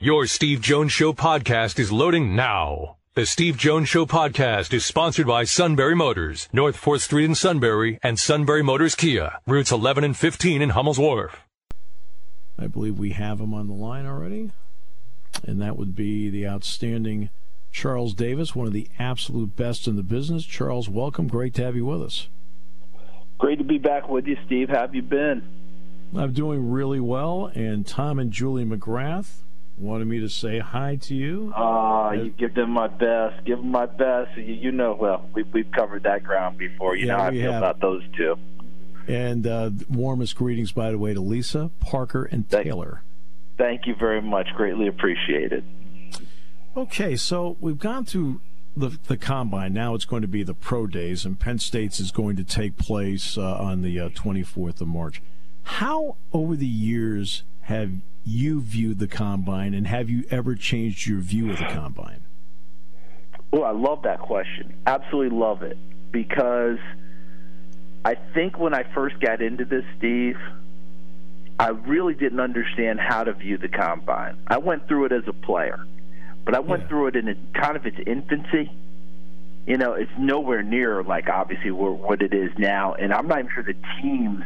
Your Steve Jones Show podcast is loading now. The Steve Jones Show podcast is sponsored by Sunbury Motors, North 4th Street in Sunbury, and Sunbury Motors Kia, routes 11 and 15 in Hummel's Wharf. I believe we have him on the line already. And that would be the outstanding Charles Davis, one of the absolute best in the business. Charles, welcome. Great to have you with us. Great to be back with you, Steve. How have you been? I'm doing really well, and Tom and Julie McGrath wanted me to say hi to you. Ah, uh, you give them my best. Give them my best. You, you know, well, we, we've covered that ground before. You Yeah, know how I feel have. about those two. And uh, warmest greetings, by the way, to Lisa, Parker, and Thank- Taylor. Thank you very much. Greatly appreciated. Okay, so we've gone through the the combine. Now it's going to be the pro days, and Penn State's is going to take place uh, on the uh, 24th of March. How over the years have you viewed the combine, and have you ever changed your view of the combine? Oh, I love that question. Absolutely love it because I think when I first got into this, Steve, I really didn't understand how to view the combine. I went through it as a player, but I went Yeah. through it in a, kind of its infancy. You know, it's nowhere near like obviously what it is now, and I'm not even sure the teams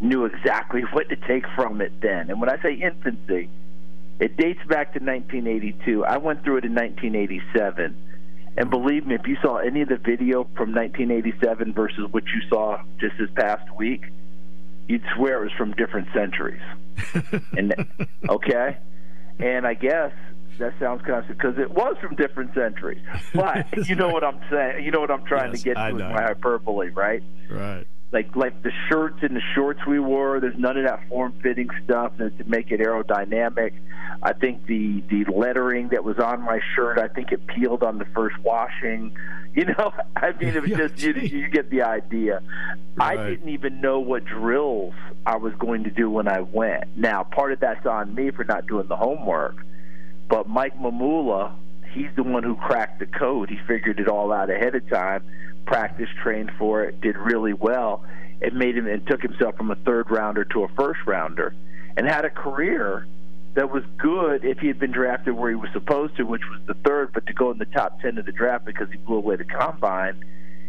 knew exactly what to take from it then. And when I say infancy, it dates back to 1982. I went through it in 1987. And believe me, if you saw any of the video from 1987 versus what you saw just this past week, you'd swear it was from different centuries. and okay, and I guess that sounds kind of because it was from different centuries. But you know what I'm saying. You know what I'm trying Yes, to get I to with know. my hyperbole, right? Right. Like like the shirts and the shorts we wore. There's none of that form fitting stuff to make it aerodynamic. I think the the lettering that was on my shirt, I think it peeled on the first washing. You know, I mean, it was just you, you get the idea. I didn't even know what drills I was going to do when I went. Now, part of that's on me for not doing the homework, but Mike Mamula, he's the one who cracked the code. He figured it all out ahead of time, practiced, trained for it, did really well, and made him and took himself from a third rounder to a first rounder, and had a career that was good if he had been drafted where he was supposed to, which was the third, but to go in the top ten of the draft because he blew away the combine.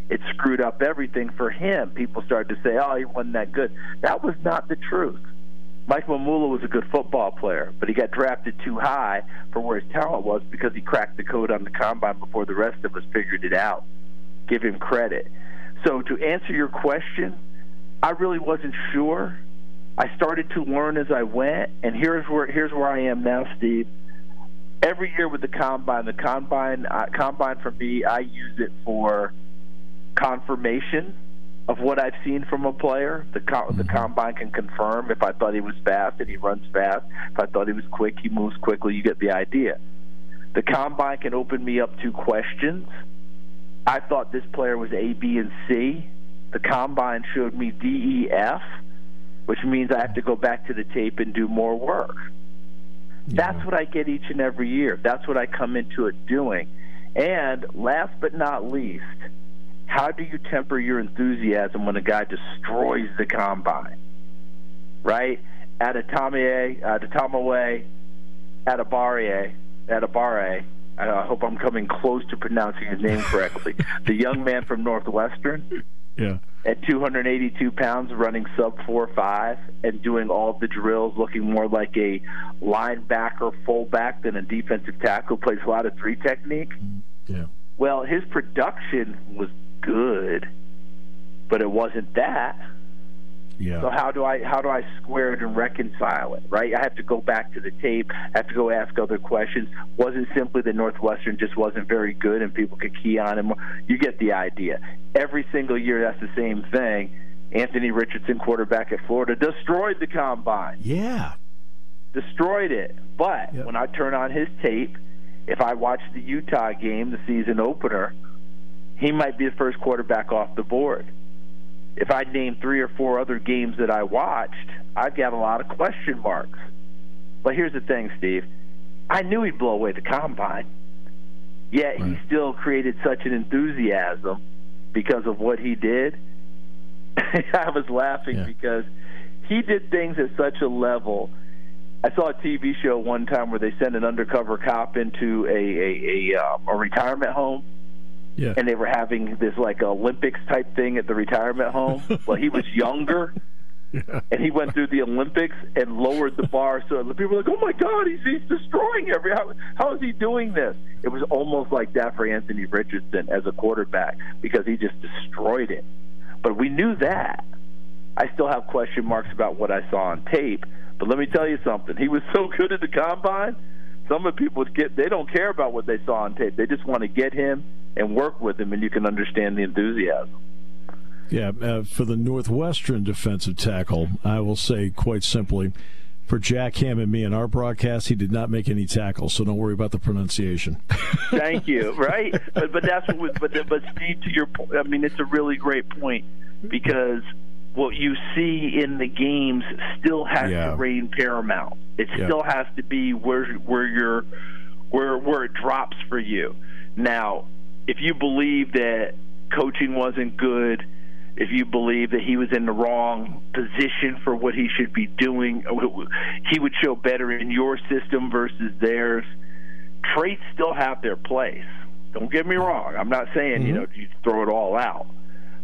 It screwed up everything for him. People started to say, "Oh, he wasn't that good." That was not the truth. Mike Mamula was a good football player, but he got drafted too high for where his talent was because he cracked the code on the combine before the rest of us figured it out. Give him credit. So to answer your question, I really wasn't sure. I started to learn as I went, and here's where here's where I am now, Steve. Every year with the combine, the combine uh, combine for me, I use it for confirmation of what I've seen from a player. The co- the combine can confirm if I thought he was fast and he runs fast. If I thought he was quick, he moves quickly. You get the idea. The combine can open me up to questions. I thought this player was A, B, and C. The combine showed me D, E, F, which means I have to go back to the tape and do more work. That's what I get each and every year. That's what I come into it doing. And last but not least, how do you temper your enthusiasm when a guy destroys the combine? Right? Adatame, at a Atabare. I hope I'm coming close to pronouncing his name correctly. the young man from Northwestern Yeah. at 282 pounds, running sub four five, and doing all the drills, looking more like a linebacker, fullback than a defensive tackle. Plays a lot of three technique. Mm-hmm. Yeah. Well, his production was good, but it wasn't that. Yeah. So how do I how do I square it and reconcile it? Right? I have to go back to the tape. I have to go ask other questions. Wasn't simply that Northwestern just wasn't very good and people could key on him. You get the idea. Every single year, that's the same thing. Anthony Richardson, quarterback at Florida, destroyed the combine Yeah. destroyed it. But Yep. when I turn on his tape, if I watch the Utah game, the season opener, he might be the first quarterback off the board. If I name three or four other games that I watched, I've got a lot of question marks. But here's the thing, Steve. I knew he'd blow away the combine. Yet he still created such an enthusiasm because of what he did. I was laughing Yeah. because he did things at such a level I saw a TV show one time where they sent an undercover cop into a a, a, um, a retirement home. Yeah. And they were having this like Olympics type thing at the retirement home. well, he was younger, yeah. and he went through the Olympics and lowered the bar. So the people were like, "Oh my God, he's he's destroying every. How, how is he doing this?" It was almost like that for Anthony Richardson as a quarterback because he just destroyed it. But we knew that. I still have question marks about what I saw on tape. But let me tell you something. He was so good at the combine. Some of the people get they don't care about what they saw on tape. They just want to get him and work with them, and you can understand the enthusiasm. Yeah, uh, for the Northwestern defensive tackle, I will say quite simply, for Jack Ham and me in our broadcast, he did not make any tackles, so don't worry about the pronunciation. Thank you. Right, but but that's what. But but Steve, to your point, I mean, it's a really great point because what you see in the games still has yeah. to reign paramount. It yeah. still has to be where where you're where where it drops for you. Now, if you believe that coaching wasn't good, if you believe that he was in the wrong position for what he should be doing, he would show better in your system versus theirs. Traits still have their place. Don't get me wrong. I'm not saying mm-hmm. you know you throw it all out,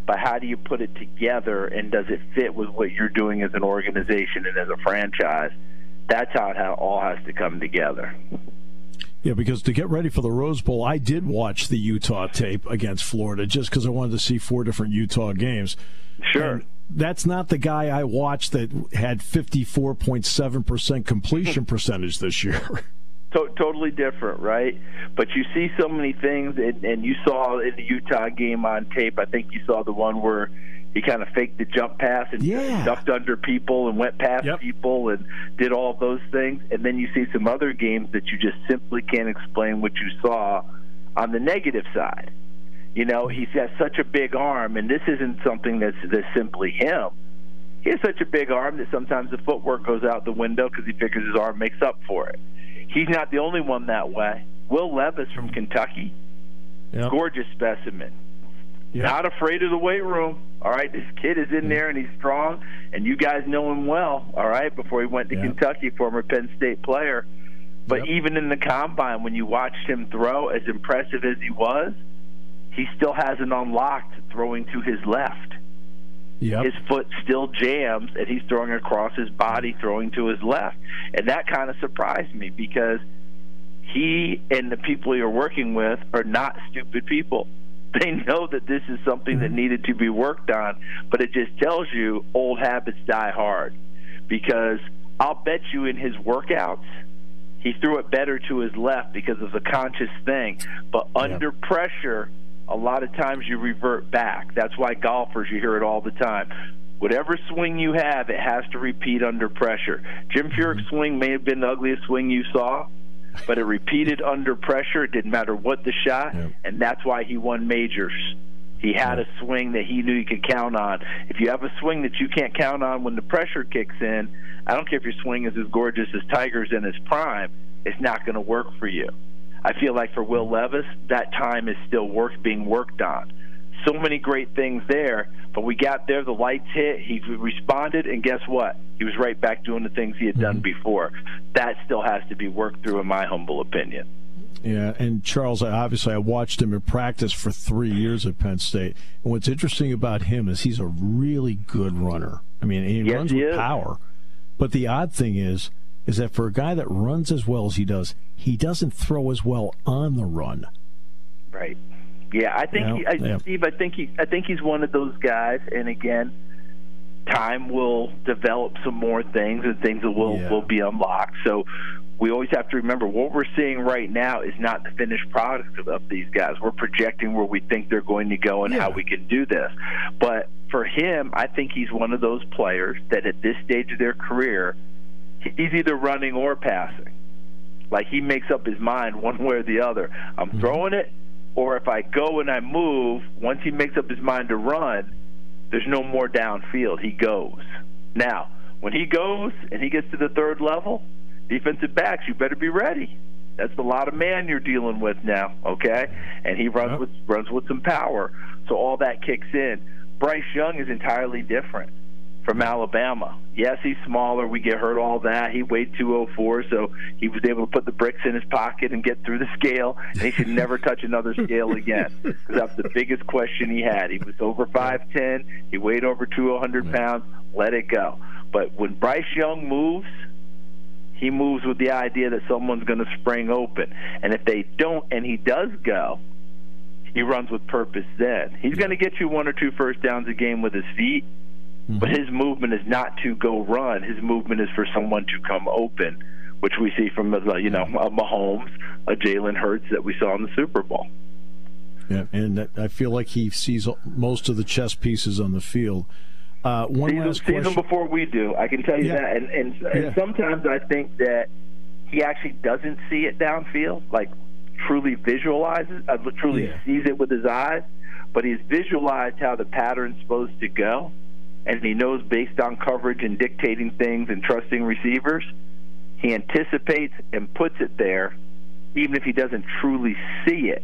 but how do you put it together and does it fit with what you're doing as an organization and as a franchise? That's how it all has to come together. Yeah, because to get ready for the Rose Bowl, I did watch the Utah tape against Florida just because I wanted to see four different Utah games. Sure. And that's not the guy I watched that had 54.7% completion percentage this year. To- totally different, right? But you see so many things, and, and you saw in the Utah game on tape. I think you saw the one where he kind of faked the jump pass and yeah. ducked under people and went past yep. people and did all those things. And then you see some other games that you just simply can't explain what you saw on the negative side. You know, he's got such a big arm, and this isn't something that's, that's simply him. He has such a big arm that sometimes the footwork goes out the window because he figures his arm makes up for it. He's not the only one that way. Will Levis from Kentucky, yep. gorgeous specimen. Yep. Not afraid of the weight room. All right, this kid is in there and he's strong, and you guys know him well. All right, before he went to yep. Kentucky, former Penn State player. But yep. even in the combine, when you watched him throw, as impressive as he was, he still hasn't unlocked throwing to his left. Yep. His foot still jams, and he's throwing across his body, throwing to his left. And that kind of surprised me because he and the people you're working with are not stupid people. They know that this is something that mm-hmm. needed to be worked on, but it just tells you old habits die hard. Because I'll bet you in his workouts, he threw it better to his left because of the conscious thing. But under pressure, a lot of times you revert back. That's why golfers, you hear it all the time. Whatever swing you have, it has to repeat under pressure. Jim Furyk's mm-hmm. swing may have been the ugliest swing you saw, but it repeated under pressure. It didn't matter what the shot, yep. and that's why he won majors. He had a swing that he knew he could count on. If you have a swing that you can't count on when the pressure kicks in, I don't care if your swing is as gorgeous as Tiger's in his prime, it's not going to work for you. I feel like for Will Levis, that time is still work being worked on. So many great things there, but we got there, the lights hit, he responded, and guess what? He was right back doing the things he had done mm-hmm. before. That still has to be worked through, in my humble opinion. Yeah, and Charles, obviously, I watched him in practice for three years at Penn State. And what's interesting about him is he's a really good runner. I mean, he yes, runs he with is. power. But the odd thing is, is that for a guy that runs as well as he does, he doesn't throw as well on the run. Right. Yeah, I think Yeah, he, I, yeah. Steve. I think he. I think he's one of those guys. And again, time will develop some more things, and things will Yeah. will be unlocked. So we always have to remember what we're seeing right now is not the finished product of, of these guys. We're projecting where we think they're going to go and Yeah. how we can do this. But for him, I think he's one of those players that at this stage of their career, he's either running or passing. Like he makes up his mind one way or the other. I'm Mm-hmm. throwing it, or if I go and I move, once he makes up his mind to run, there's no more downfield. He goes. Now, when he goes and he gets to the third level, defensive backs, you better be ready. That's a lot of man you're dealing with now, okay? And he runs Yep. with runs with some power, so all that kicks in. Bryce Young is entirely different. From Alabama. Yes, he's smaller. We get hurt all that. He weighed 204, so he was able to put the bricks in his pocket and get through the scale. And he should never touch another scale again because that's the biggest question he had. He was over 5'10. He weighed over 200 pounds. Let it go. But when Bryce Young moves, he moves with the idea that someone's going to spring open. And if they don't, and he does go, he runs with purpose then. He's going to get you one or two first downs a game with his feet Mm-hmm. But his movement is not to go run. His movement is for someone to come open, which we see from uh, you know a Mahomes, a Jalen Hurts that we saw in the Super Bowl. Yeah, and I feel like he sees most of the chess pieces on the field. Uh, one sees, last them before we do. I can tell you yeah. that. And, and, yeah. sometimes I think that he actually doesn't see it downfield, like truly visualizes, uh, truly yeah. sees it with his eyes. But he's visualized how the pattern's supposed to go and he knows based on coverage and dictating things and trusting receivers, he anticipates and puts it there, even if he doesn't truly see it.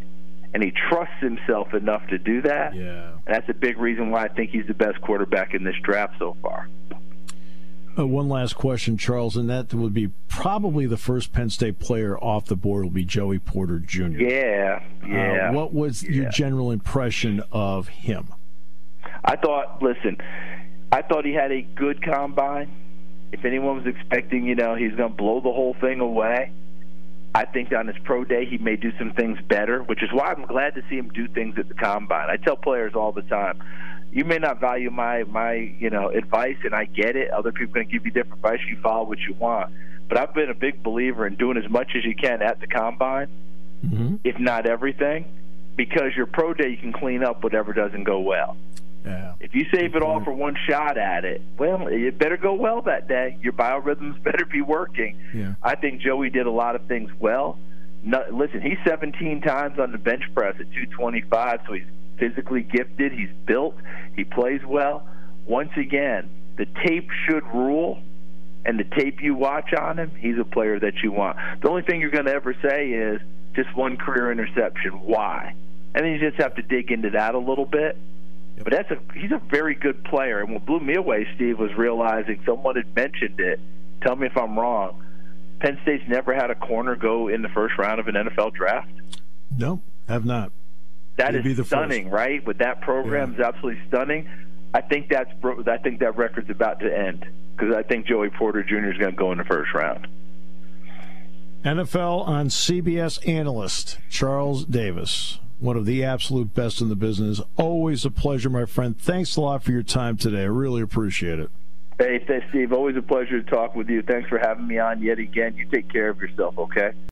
And he trusts himself enough to do that. Yeah. And that's a big reason why I think he's the best quarterback in this draft so far. Uh, one last question, Charles, and that would be probably the first Penn State player off the board will be Joey Porter Jr. Yeah, yeah. Uh, what was yeah. your general impression of him? I thought, listen, I thought he had a good combine. If anyone was expecting, you know, he's going to blow the whole thing away, I think on his pro day he may do some things better, which is why I'm glad to see him do things at the combine. I tell players all the time, you may not value my my you know advice, and I get it. Other people can give you different advice. You follow what you want, but I've been a big believer in doing as much as you can at the combine, mm-hmm. if not everything, because your pro day you can clean up whatever doesn't go well. Yeah. If you save it all for one shot at it, well, it better go well that day. Your biorhythms better be working. Yeah. I think Joey did a lot of things well. No, listen, he's 17 times on the bench press at 225, so he's physically gifted. He's built. He plays well. Once again, the tape should rule, and the tape you watch on him, he's a player that you want. The only thing you're going to ever say is just one career interception. Why? And then you just have to dig into that a little bit. But that's a he's a very good player. And what blew me away, Steve, was realizing someone had mentioned it. Tell me if I'm wrong. Penn State's never had a corner go in the first round of an NFL draft. No, have not. That They'd is stunning, first. right? With that program yeah. is absolutely stunning. I think that's I think that record's about to end because I think Joey Porter Jr. is going to go in the first round. NFL on CBS analyst Charles Davis one of the absolute best in the business. Always a pleasure, my friend. Thanks a lot for your time today. I really appreciate it. Hey, Steve. Always a pleasure to talk with you. Thanks for having me on yet again. You take care of yourself, okay?